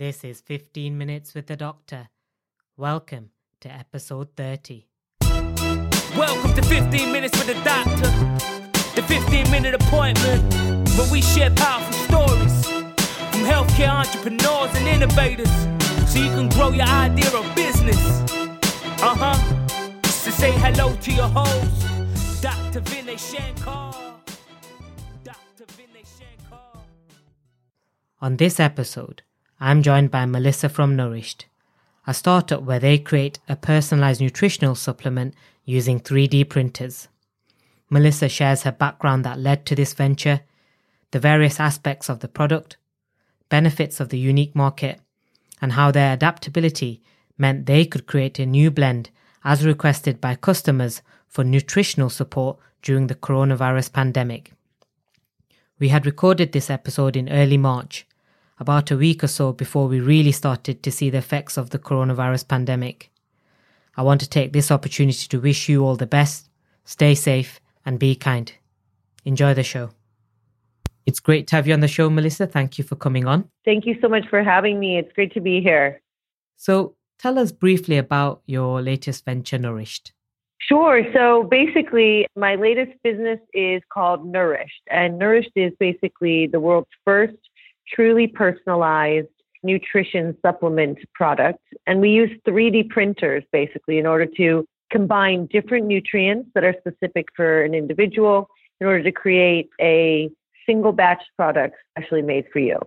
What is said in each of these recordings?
This is 15 Minutes with the Doctor. Welcome to episode 30. Welcome to 15 Minutes with the Doctor, the 15 minute appointment where we share powerful stories from healthcare entrepreneurs and innovators so you can grow your idea of business. Uh huh. So say hello to your host, Dr. Vinay Shankar. Dr. Vinay Shankar. On this episode, I'm joined by Melissa from Nourished, a startup where they create a personalized nutritional supplement using 3D printers. Melissa shares her background that led to this venture, the various aspects of the product, benefits of the unique market, and how their adaptability meant they could create a new blend as requested by customers for nutritional support during the coronavirus pandemic. We had recorded this episode in early March, about a week or so before we really started to see the effects of the coronavirus pandemic. I want to take this opportunity to wish you all the best, stay safe, and be kind. Enjoy the show. It's great to have you on the show, Melissa. Thank you for coming on. Thank you so much for having me. It's great to be here. So, tell us briefly about your latest venture, Nourished. Sure. So basically, my latest business is called Nourished. And Nourished is basically the world's first truly personalized nutrition supplement product. And we use 3D printers basically in order to combine different nutrients that are specific for an individual in order to create a single batch product specially made for you.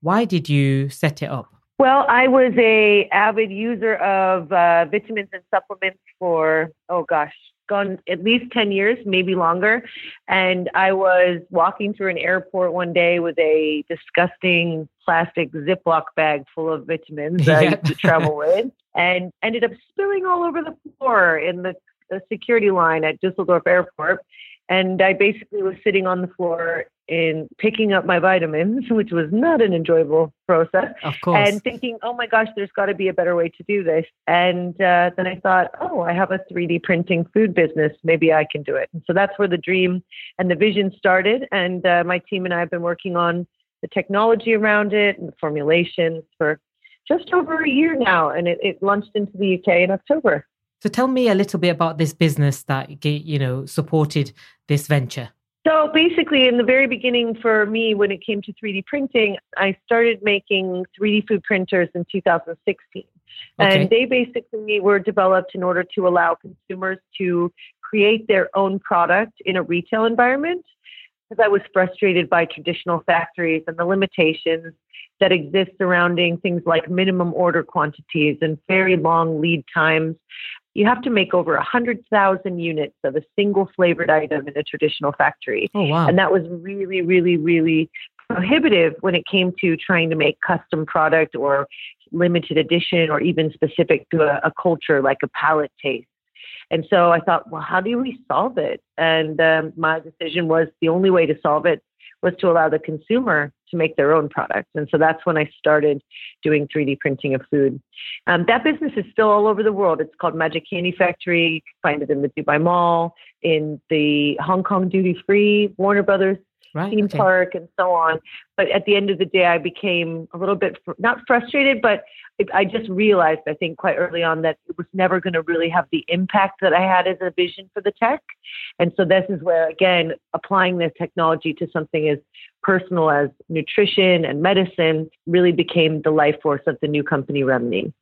Why did you set it up? Well, I was a avid user of uh, vitamins and supplements for oh gosh, gone at least ten years, maybe longer. And I was walking through an airport one day with a disgusting plastic Ziploc bag full of vitamins that I used to travel with, and ended up spilling all over the floor in the, the security line at Dusseldorf Airport. And I basically was sitting on the floor in picking up my vitamins, which was not an enjoyable process. Of course. And thinking, oh my gosh, there's got to be a better way to do this. And uh, then I thought, oh, I have a 3D printing food business. Maybe I can do it. And so that's where the dream and the vision started. And uh, my team and I have been working on the technology around it and the formulations for just over a year now. And it, it launched into the UK in October. So tell me a little bit about this business that you know supported this venture. So basically, in the very beginning for me, when it came to 3D printing, I started making 3D food printers in 2016. Okay. And they basically were developed in order to allow consumers to create their own product in a retail environment. Because I was frustrated by traditional factories and the limitations that exist surrounding things like minimum order quantities and very long lead times you have to make over 100,000 units of a single flavored item in a traditional factory. Oh, wow. And that was really, really, really prohibitive when it came to trying to make custom product or limited edition or even specific to a, a culture like a palate taste. And so I thought, well, how do we solve it? And um, my decision was the only way to solve it was to allow the consumer to make their own products. And so that's when I started doing 3D printing of food. Um, that business is still all over the world. It's called Magic Candy Factory. You can find it in the Dubai Mall, in the Hong Kong Duty Free, Warner Brothers right, theme okay. park, and so on. But at the end of the day, I became a little bit fr- not frustrated, but it, I just realized, I think, quite early on that it was never going to really have the impact that I had as a vision for the tech. And so this is where, again, applying this technology to something as personal as nutrition and medicine really became the life force of the new company Remini.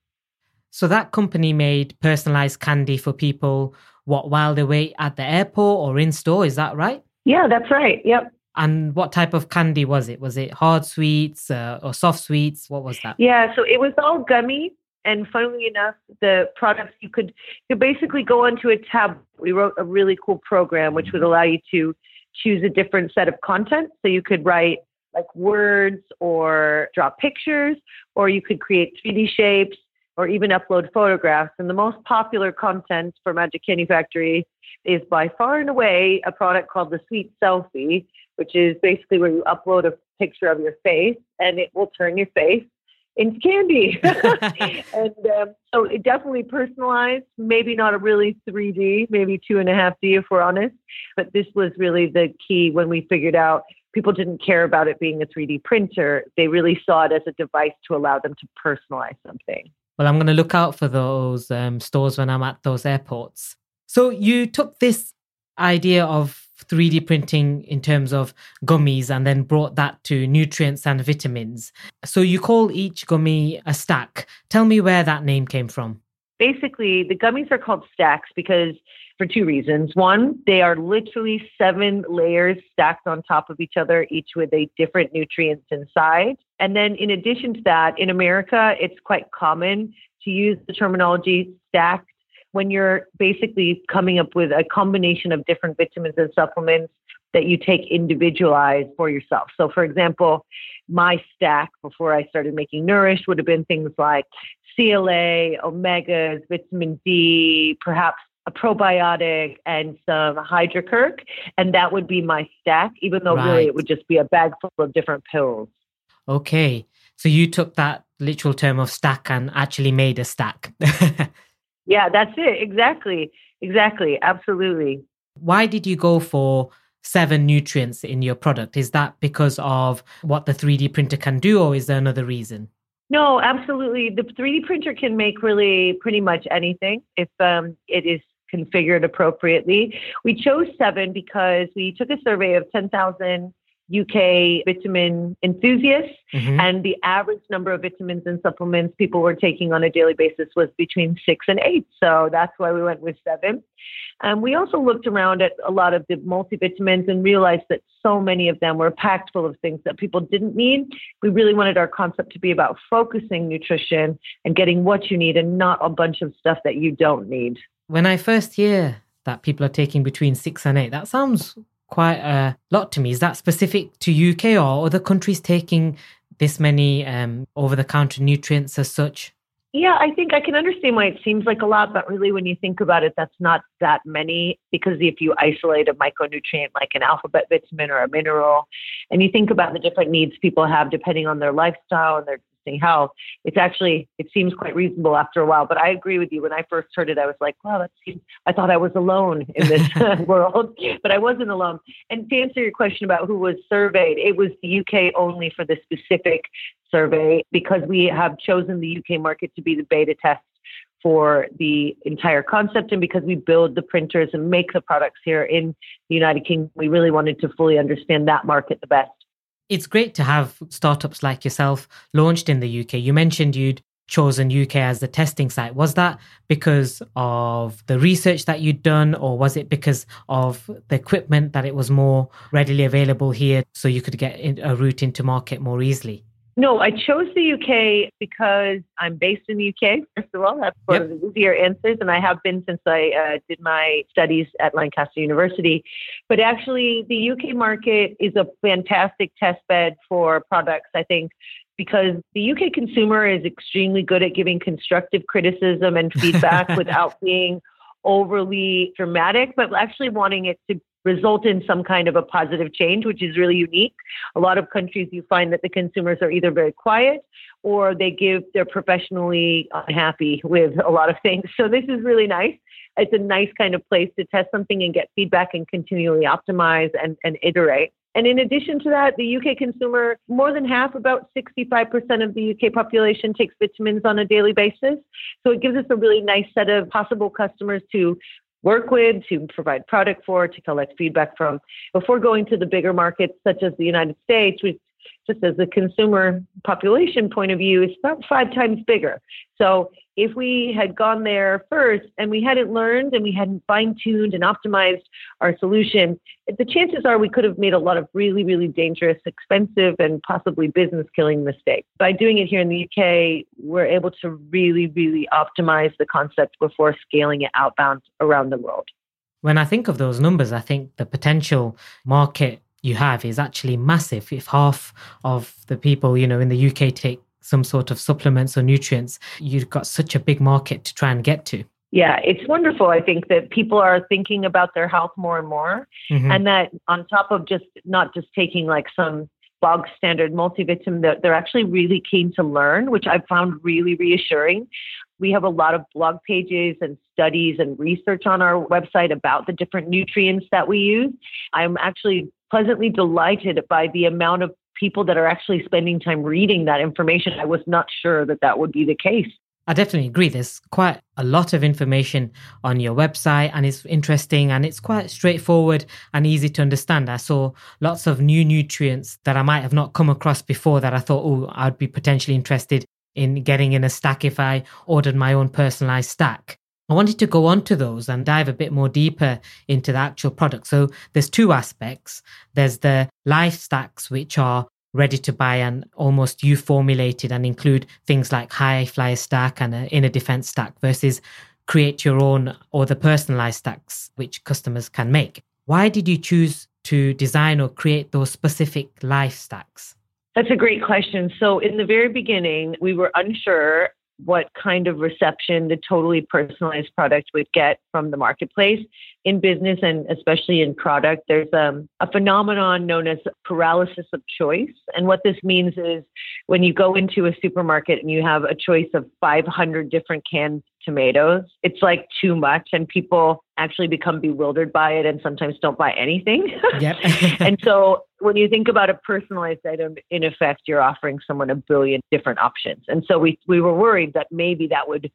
So that company made personalized candy for people what while they wait at the airport or in store, is that right? Yeah, that's right. Yep. And what type of candy was it? Was it hard sweets uh, or soft sweets? What was that? Yeah, so it was all gummy. And funnily enough, the products you could you basically go onto a tab. We wrote a really cool program which would allow you to choose a different set of content. So you could write like words or draw pictures, or you could create 3D shapes or even upload photographs. And the most popular content for Magic Candy Factory is by far and away a product called the Sweet Selfie, which is basically where you upload a picture of your face and it will turn your face into candy. and um, so it definitely personalized, maybe not a really 3D, maybe two and a half D if we're honest. But this was really the key when we figured out people didn't care about it being a 3D printer. They really saw it as a device to allow them to personalize something. Well, I'm going to look out for those um, stores when I'm at those airports. So you took this idea of 3D printing in terms of gummies and then brought that to nutrients and vitamins. So you call each gummy a stack. Tell me where that name came from. Basically, the gummies are called stacks because for two reasons. One, they are literally seven layers stacked on top of each other, each with a different nutrients inside. And then, in addition to that, in America, it's quite common to use the terminology stacked when you're basically coming up with a combination of different vitamins and supplements that you take individualized for yourself. So, for example, my stack before I started making Nourish would have been things like CLA, omegas, vitamin D, perhaps a probiotic and some hydrocurc, and that would be my stack, even though right. really it would just be a bag full of different pills. Okay. So you took that literal term of stack and actually made a stack. yeah, that's it. Exactly. Exactly. Absolutely. Why did you go for seven nutrients in your product? Is that because of what the 3D printer can do, or is there another reason? No, absolutely. The 3D printer can make really pretty much anything if um, it is configured appropriately. We chose seven because we took a survey of 10,000 UK vitamin enthusiasts, mm-hmm. and the average number of vitamins and supplements people were taking on a daily basis was between six and eight. So that's why we went with seven. And we also looked around at a lot of the multivitamins and realized that so many of them were packed full of things that people didn't need. We really wanted our concept to be about focusing nutrition and getting what you need and not a bunch of stuff that you don't need. When I first hear that people are taking between six and eight, that sounds quite a lot to me. Is that specific to UK or other countries taking this many um, over-the-counter nutrients as such? Yeah, I think I can understand why it seems like a lot, but really, when you think about it, that's not that many. Because if you isolate a micronutrient like an alphabet vitamin or a mineral, and you think about the different needs people have depending on their lifestyle and their existing health, it's actually it seems quite reasonable after a while. But I agree with you. When I first heard it, I was like, wow, that seems. I thought I was alone in this world, but I wasn't alone. And to answer your question about who was surveyed, it was the UK only for the specific survey because we have chosen the UK market to be the beta test for the entire concept and because we build the printers and make the products here in the United Kingdom, we really wanted to fully understand that market the best it's great to have startups like yourself launched in the UK. You mentioned you'd chosen UK as the testing site. Was that because of the research that you'd done, or was it because of the equipment that it was more readily available here so you could get a route into market more easily? No, I chose the UK because I'm based in the UK, first of all. That's one yep. of the easier answers. And I have been since I uh, did my studies at Lancaster University. But actually, the UK market is a fantastic test bed for products, I think, because the UK consumer is extremely good at giving constructive criticism and feedback without being overly dramatic, but actually wanting it to result in some kind of a positive change, which is really unique. A lot of countries, you find that the consumers are either very quiet or they give, they're professionally unhappy with a lot of things. So this is really nice. It's a nice kind of place to test something and get feedback and continually optimize and, and iterate. And in addition to that, the UK consumer, more than half, about 65% of the UK population takes vitamins on a daily basis. So it gives us a really nice set of possible customers to work with, to provide product for, to collect feedback from before going to the bigger markets such as the United States, which just as a consumer population point of view is about five times bigger. So if we had gone there first and we hadn't learned and we hadn't fine tuned and optimized our solution, the chances are we could have made a lot of really, really dangerous, expensive, and possibly business killing mistakes. By doing it here in the UK, we're able to really, really optimize the concept before scaling it outbound around the world. When I think of those numbers, I think the potential market you have is actually massive. If half of the people, you know, in the UK take some sort of supplements or nutrients, you've got such a big market to try and get to. Yeah, it's wonderful. I think that people are thinking about their health more and more. Mm-hmm. And that on top of just not just taking like some bog standard multivitamin, they're, they're actually really keen to learn, which I've found really reassuring. We have a lot of blog pages and studies and research on our website about the different nutrients that we use. I'm actually pleasantly delighted by the amount of people that are actually spending time reading that information. I was not sure that that would be the case. I definitely agree. There's quite a lot of information on your website and it's interesting and it's quite straightforward and easy to understand. I saw lots of new nutrients that I might have not come across before that I thought, oh, I'd be potentially interested in getting in a stack if I ordered my own personalized stack. I wanted to go on to those and dive a bit more deeper into the actual product. So there's two aspects. There's the life stacks, which are ready to buy and almost you formulated and include things like high flyer stack and an inner defense stack versus create your own or the personalized stacks which customers can make. Why did you choose to design or create those specific life stacks? That's a great question. So, in the very beginning, we were unsure what kind of reception the totally personalized product would get from the marketplace. In business and especially in product there's um, a phenomenon known as paralysis of choice. And what this means is when you go into a supermarket and you have a choice of 500 different canned tomatoes it's like too much and people actually become bewildered by it and sometimes don't buy anything. Yep. and so when you think about a personalized item in effect you're offering someone a billion different options and so we we were worried that maybe that would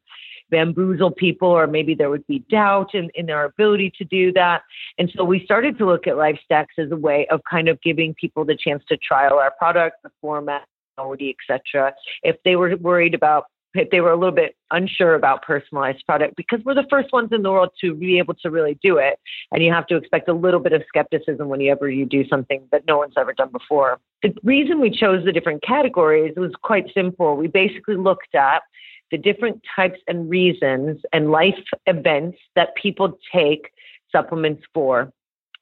bamboozle people or maybe there would be doubt in, in our ability to do that. And so we started to look at life stacks as a way of kind of giving people the chance to trial our product, the format, etc. If they were worried about they were a little bit unsure about personalized product because we're the first ones in the world to be able to really do it. And you have to expect a little bit of skepticism whenever you do something that no one's ever done before. The reason we chose the different categories was quite simple. We basically looked at the different types and reasons and life events that people take supplements for.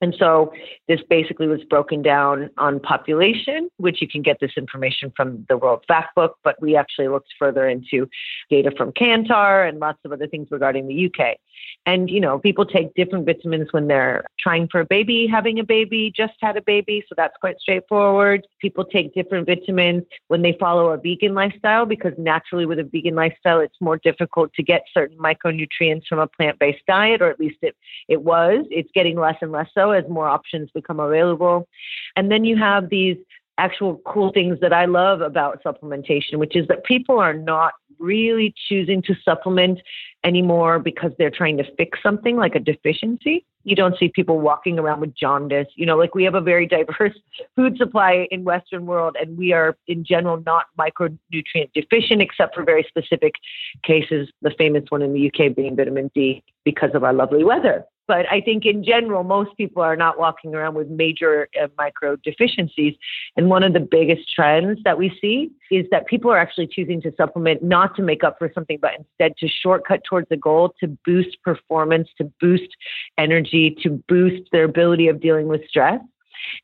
And so this basically was broken down on population, which you can get this information from the World Factbook, but we actually looked further into data from Kantar and lots of other things regarding the UK. And, you know, people take different vitamins when they're trying for a baby, having a baby, just had a baby. So that's quite straightforward. People take different vitamins when they follow a vegan lifestyle because naturally with a vegan lifestyle, it's more difficult to get certain micronutrients from a plant based diet, or at least it, it was. It's getting less and less so as more options become available. And then you have these actual cool things that I love about supplementation, which is that people are not really choosing to supplement anymore because they're trying to fix something like a deficiency. You don't see people walking around with jaundice. You know, like we have a very diverse food supply in Western world, and we are in general not micronutrient deficient, except for very specific cases. The famous one in the UK being vitamin D because of our lovely weather. But I think in general, most people are not walking around with major uh, micro deficiencies. And one of the biggest trends that we see is that people are actually choosing to supplement not to make up for something, but instead to shortcut towards a goal, to boost performance, to boost energy, to boost their ability of dealing with stress.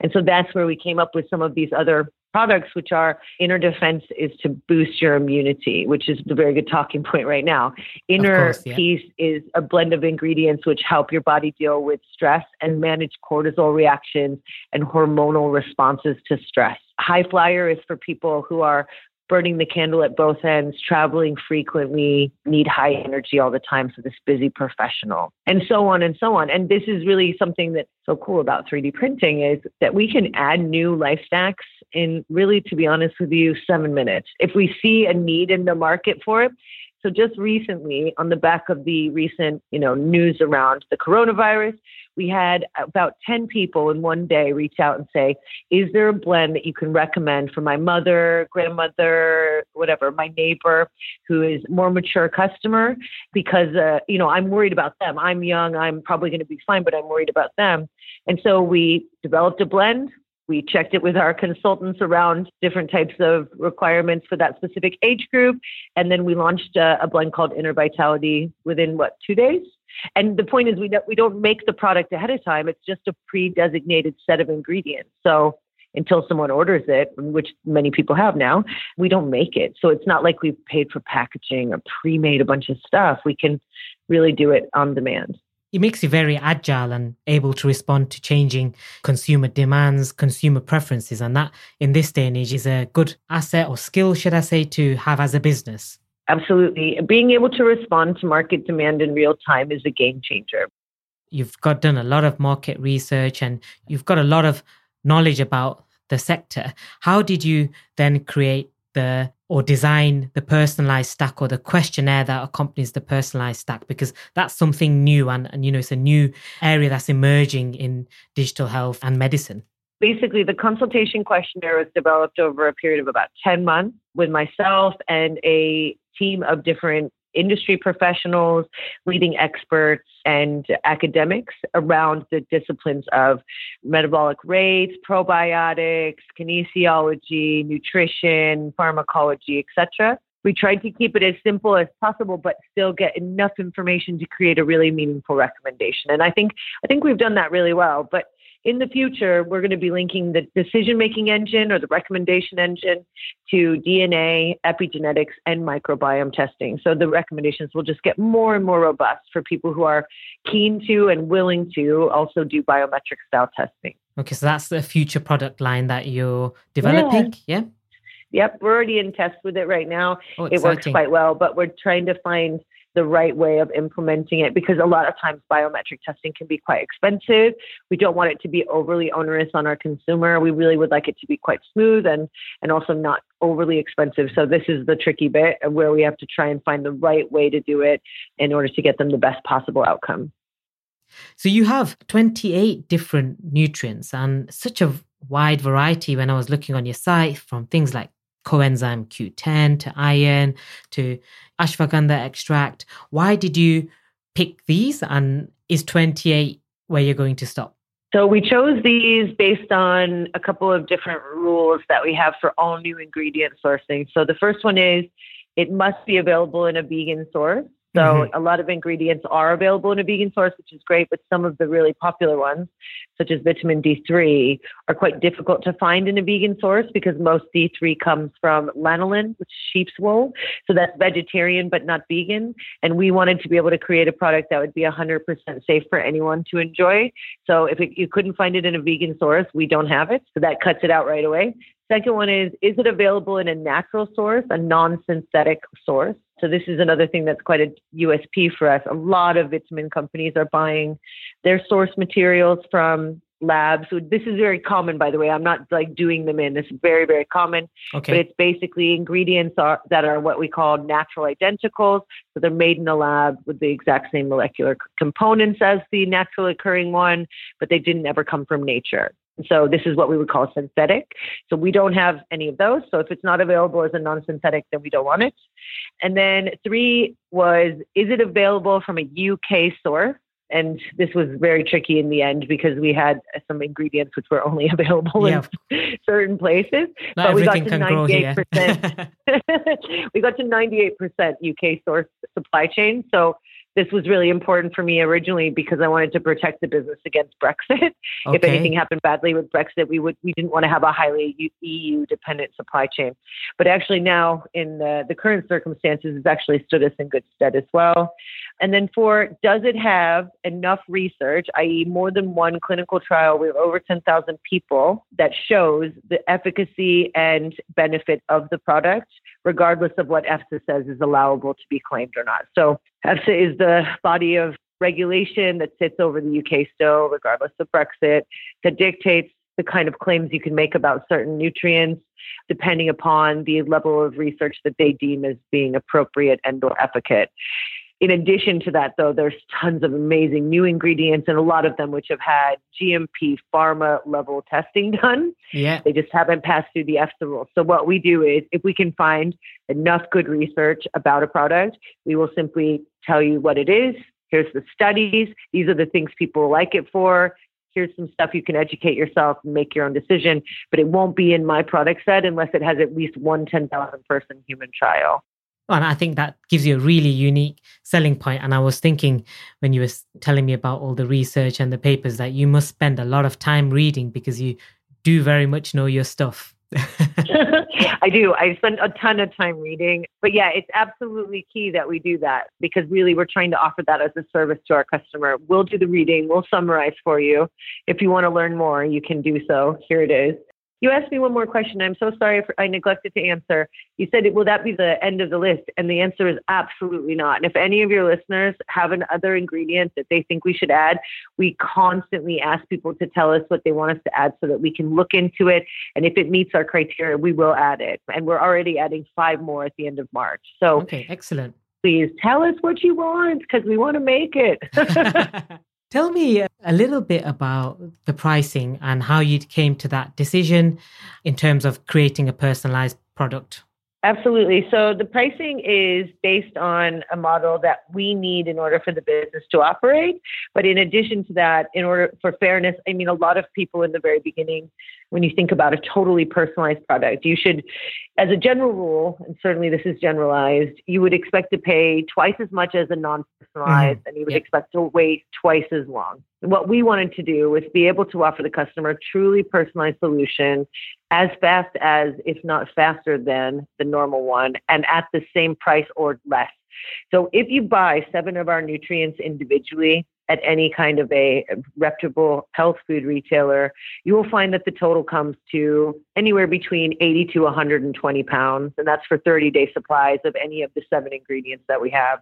And so that's where we came up with some of these other products, which are inner defense is to boost your immunity, which is the very good talking point right now. Inner course, yeah. peace is a blend of ingredients which help your body deal with stress and manage cortisol reactions and hormonal responses to stress. High flyer is for people who are burning the candle at both ends, traveling frequently, need high energy all the time. So this busy professional and so on and so on. And this is really something that's so cool about 3D printing is that we can add new life stacks in really, to be honest with you, seven minutes. If we see a need in the market for it, so just recently, on the back of the recent, you know, news around the coronavirus, we had about 10 people in one day reach out and say, Is there a blend that you can recommend for my mother, grandmother, whatever, my neighbor who is more mature customer? Because, uh, you know, I'm worried about them. I'm young. I'm probably going to be fine, but I'm worried about them. And so we developed a blend we checked it with our consultants around different types of requirements for that specific age group. And then we launched a, a blend called Inner Vitality within what, two days? And the point is, we don't, we don't make the product ahead of time. It's just a pre designated set of ingredients. So until someone orders it, which many people have now, we don't make it. So it's not like we've paid for packaging or pre made a bunch of stuff. We can really do it on demand it makes you very agile and able to respond to changing consumer demands, consumer preferences. And that in this day and age is a good asset or skill, should I say, to have as a business. Absolutely. Being able to respond to market demand in real time is a game changer. You've got done a lot of market research and you've got a lot of knowledge about the sector. How did you then create the or design the personalized stack or the questionnaire that accompanies the personalized stack because that's something new and, and you know it's a new area that's emerging in digital health and medicine. Basically the consultation questionnaire was developed over a period of about 10 months with myself and a team of different industry professionals, leading experts, and academics around the disciplines of metabolic rates, probiotics, kinesiology, nutrition, pharmacology, etc. We tried to keep it as simple as possible, but still get enough information to create a really meaningful recommendation. And I think I think we've done that really well. But in the future, we're going to be linking the decision making engine or the recommendation engine to DNA, epigenetics, and microbiome testing. So the recommendations will just get more and more robust for people who are keen to and willing to also do biometric style testing. Okay, so that's the future product line that you're developing, yeah? yeah? Yep, we're already in test with it right now. Oh, it works quite well, but we're trying to find the right way of implementing it because a lot of times biometric testing can be quite expensive. We don't want it to be overly onerous on our consumer. We really would like it to be quite smooth and and also not overly expensive. So this is the tricky bit where we have to try and find the right way to do it in order to get them the best possible outcome. So you have 28 different nutrients and such a wide variety when I was looking on your site from things like coenzyme Q10 to iron to ashwagandha extract. Why did you pick these? And is 28 where you're going to stop? So we chose these based on a couple of different rules that we have for all new ingredient sourcing. So the first one is it must be available in a vegan source. So mm-hmm. a lot of ingredients are available in a vegan source, which is great, but some of the really popular ones, such as vitamin D3, are quite difficult to find in a vegan source because most D3 comes from lanolin, which is sheep's wool. So that's vegetarian but not vegan. And we wanted to be able to create a product that would be 100% safe for anyone to enjoy. So if it, you couldn't find it in a vegan source, we don't have it. So that cuts it out right away. Second one is, is it available in a natural source, a non synthetic source? So this is another thing that's quite a USP for us. A lot of vitamin companies are buying their source materials from labs. So this is very common, by the way. I'm not like doing them in. This is very, very common. Okay. But it's basically ingredients are, that are what we call natural identicals. So they're made in a lab with the exact same molecular components as the naturally occurring one, but they didn't ever come from nature. So this is what we would call synthetic. So we don't have any of those. So if it's not available as a non-synthetic, then we don't want it. And then three was, is it available from a UK source? And this was very tricky in the end because we had some ingredients which were only available yeah. in certain places. Not but we got to 98%. we got to 98% UK source supply chain. So this was really important for me originally because I wanted to protect the business against Brexit. Okay. If anything happened badly with Brexit, we would we didn't want to have a highly EU dependent supply chain. But actually now in the, the current circumstances, it's actually stood us in good stead as well. And then four, does it have enough research, i.e., more than one clinical trial with over 10,000 people that shows the efficacy and benefit of the product, regardless of what EFSA says is allowable to be claimed or not? So EFSA is the body of regulation that sits over the UK still, regardless of Brexit, that dictates the kind of claims you can make about certain nutrients depending upon the level of research that they deem as being appropriate and or efficacious in addition to that, though, there's tons of amazing new ingredients and a lot of them which have had GMP pharma level testing done. Yeah. They just haven't passed through the EFSA rules. So what we do is if we can find enough good research about a product, we will simply tell you what it is. Here's the studies. These are the things people like it for. Here's some stuff you can educate yourself and make your own decision, but it won't be in my product set unless it has at least one 10,000 person human trial. And I think that gives you a really unique selling point. And I was thinking when you were telling me about all the research and the papers that you must spend a lot of time reading because you do very much know your stuff. I do. I spend a ton of time reading. But yeah, it's absolutely key that we do that because really we're trying to offer that as a service to our customer. We'll do the reading, we'll summarize for you. If you want to learn more, you can do so. Here it is. You asked me one more question. I'm so sorry if I neglected to answer. You said, will that be the end of the list? And the answer is absolutely not. And if any of your listeners have an other ingredient that they think we should add, we constantly ask people to tell us what they want us to add so that we can look into it. And if it meets our criteria, we will add it. And we're already adding five more at the end of March. So okay, excellent. Please tell us what you want because we want to make it. Tell me a little bit about the pricing and how you came to that decision in terms of creating a personalized product. Absolutely. So the pricing is based on a model that we need in order for the business to operate. But in addition to that, in order for fairness, I mean, a lot of people in the very beginning, when you think about a totally personalized product, you should, as a general rule, and certainly this is generalized, you would expect to pay twice as much as a non personalized, mm-hmm. and you would yep. expect to wait twice as long. What we wanted to do was be able to offer the customer a truly personalized solution as fast as, if not faster than, the normal one, and at the same price or less. So if you buy seven of our nutrients individually at any kind of a reputable health food retailer, you will find that the total comes to anywhere between 80 to 120 pounds. And that's for 30 day supplies of any of the seven ingredients that we have.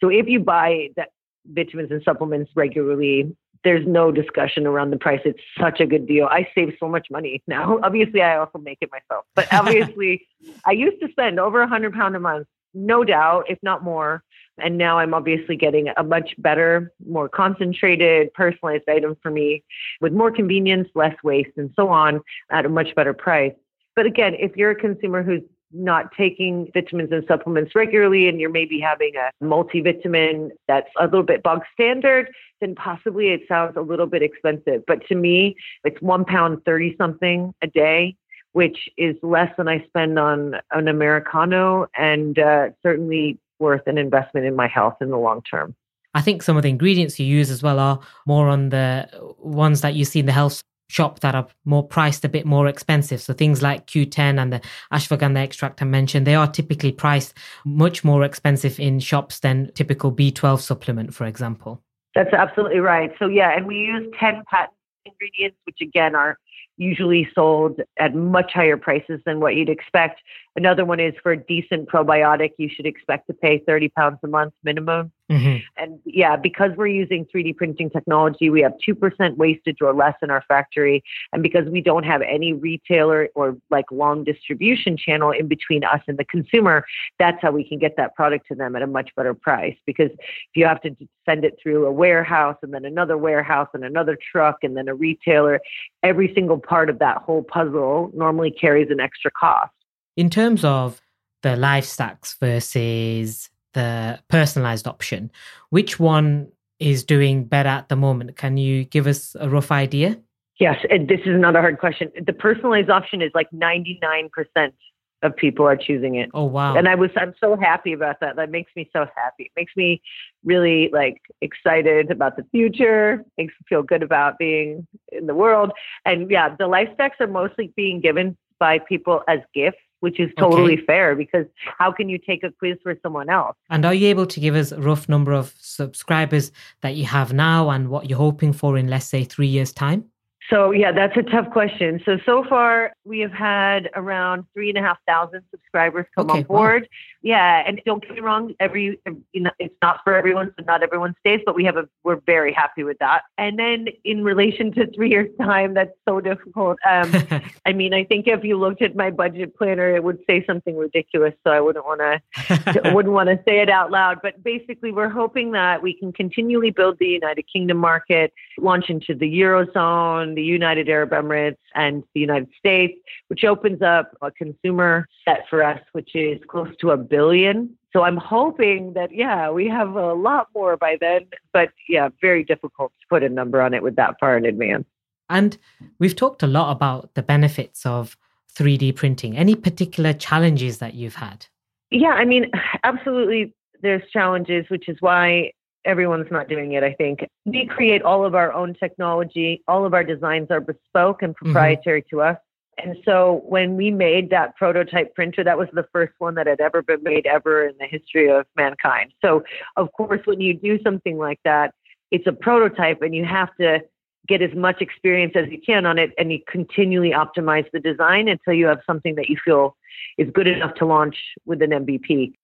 So if you buy that vitamins and supplements regularly, there's no discussion around the price. It's such a good deal. I save so much money now. Obviously, I also make it myself, but obviously, I used to spend over a hundred pound a month, no doubt, if not more. And now I'm obviously getting a much better, more concentrated, personalized item for me with more convenience, less waste, and so on at a much better price. But again, if you're a consumer who's not taking vitamins and supplements regularly and you're maybe having a multivitamin that's a little bit bog standard, then possibly it sounds a little bit expensive. But to me, it's one pound 30 something a day, which is less than I spend on an Americano and uh, certainly worth an investment in my health in the long term. I think some of the ingredients you use as well are more on the ones that you see in the health shop that are more priced a bit more expensive. So things like Q10 and the ashwagandha extract I mentioned, they are typically priced much more expensive in shops than typical B12 supplement, for example. That's absolutely right. So yeah, and we use 10 patent ingredients, which again are usually sold at much higher prices than what you'd expect. Another one is for a decent probiotic, you should expect to pay 30 pounds a month minimum. Mm-hmm. And yeah, because we're using 3D printing technology, we have 2% wastage or less in our factory. And because we don't have any retailer or like long distribution channel in between us and the consumer, that's how we can get that product to them at a much better price. Because if you have to send it through a warehouse and then another warehouse and another truck and then a retailer, every single part of that whole puzzle normally carries an extra cost. In terms of the life stacks versus the personalized option. Which one is doing better at the moment? Can you give us a rough idea? Yes, and this is another hard question. The personalized option is like 99% of people are choosing it. Oh wow. And I was I'm so happy about that. That makes me so happy. It makes me really like excited about the future. Makes me feel good about being in the world. And yeah, the life stacks are mostly being given by people as gifts which is totally okay. fair because how can you take a quiz for someone else? And are you able to give us a rough number of subscribers that you have now and what you're hoping for in, let's say, three years' time? So yeah, that's a tough question. So so far we have had around three and a half thousand subscribers come okay, on board. Wow. Yeah, and don't get me wrong, every you know it's not for everyone, so not everyone stays, but we have a we're very happy with that. And then in relation to three years time, that's so difficult. Um, I mean, I think if you looked at my budget planner, it would say something ridiculous, so I wouldn't want to wouldn't want to say it out loud. But basically, we're hoping that we can continually build the United Kingdom market, launch into the eurozone the United Arab Emirates and the United States, which opens up a consumer set for us, which is close to a billion. So I'm hoping that, yeah, we have a lot more by then. But yeah, very difficult to put a number on it with that far in advance. And we've talked a lot about the benefits of 3D printing. Any particular challenges that you've had? Yeah, I mean, absolutely, there's challenges, which is why everyone's not doing it, I think. We create all of our own technology. All of our designs are bespoke and mm-hmm. proprietary mm-hmm. to us. And so when we made that prototype printer, that was the first one that had ever been made ever in the history of mankind. So, of course, when you do something like that, it's a prototype and you have to get as much experience as you can on it and you continually optimize the design until you have something that you feel is good enough to launch with an MVP.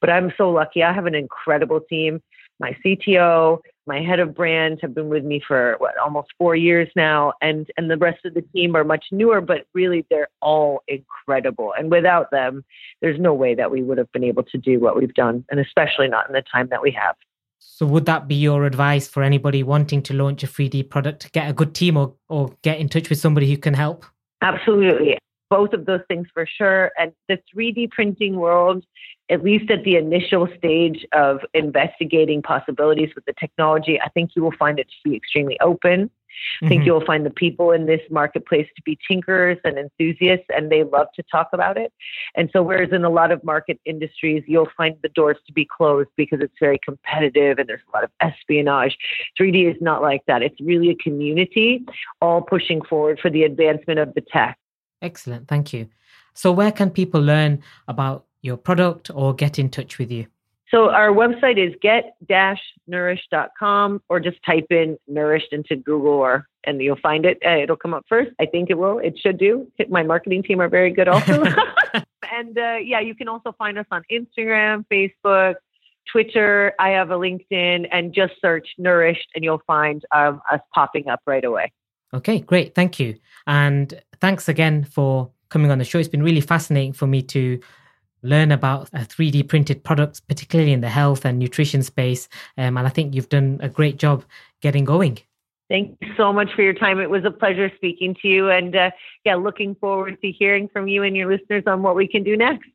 But I'm so lucky. I have an incredible team. My CTO, my head of brand have been with me for what almost four years now, and and the rest of the team are much newer, but really they're all incredible. And without them, there's no way that we would have been able to do what we've done, and especially not in the time that we have. So, would that be your advice for anybody wanting to launch a 3D product? Get a good team or, or get in touch with somebody who can help? Absolutely. Both of those things for sure. And the 3D printing world, at least at the initial stage of investigating possibilities with the technology, I think you will find it to be extremely open. I think mm-hmm. you'll find the people in this marketplace to be tinkerers and enthusiasts, and they love to talk about it. And so, whereas in a lot of market industries, you'll find the doors to be closed because it's very competitive and there's a lot of espionage. 3D is not like that. It's really a community all pushing forward for the advancement of the tech. Excellent. Thank you. So, where can people learn about your product or get in touch with you? So our website is get-nourished.com or just type in nourished into Google or and you'll find it. Uh, it'll come up first. I think it will. It should do. My marketing team are very good also. and uh, yeah, you can also find us on Instagram, Facebook, Twitter. I have a LinkedIn and just search nourished and you'll find um, us popping up right away. Okay, great. Thank you. And thanks again for coming on the show. It's been really fascinating for me to learn about 3D printed products, particularly in the health and nutrition space. Um, and I think you've done a great job getting going. Thank you so much for your time. It was a pleasure speaking to you. And uh, yeah, looking forward to hearing from you and your listeners on what we can do next.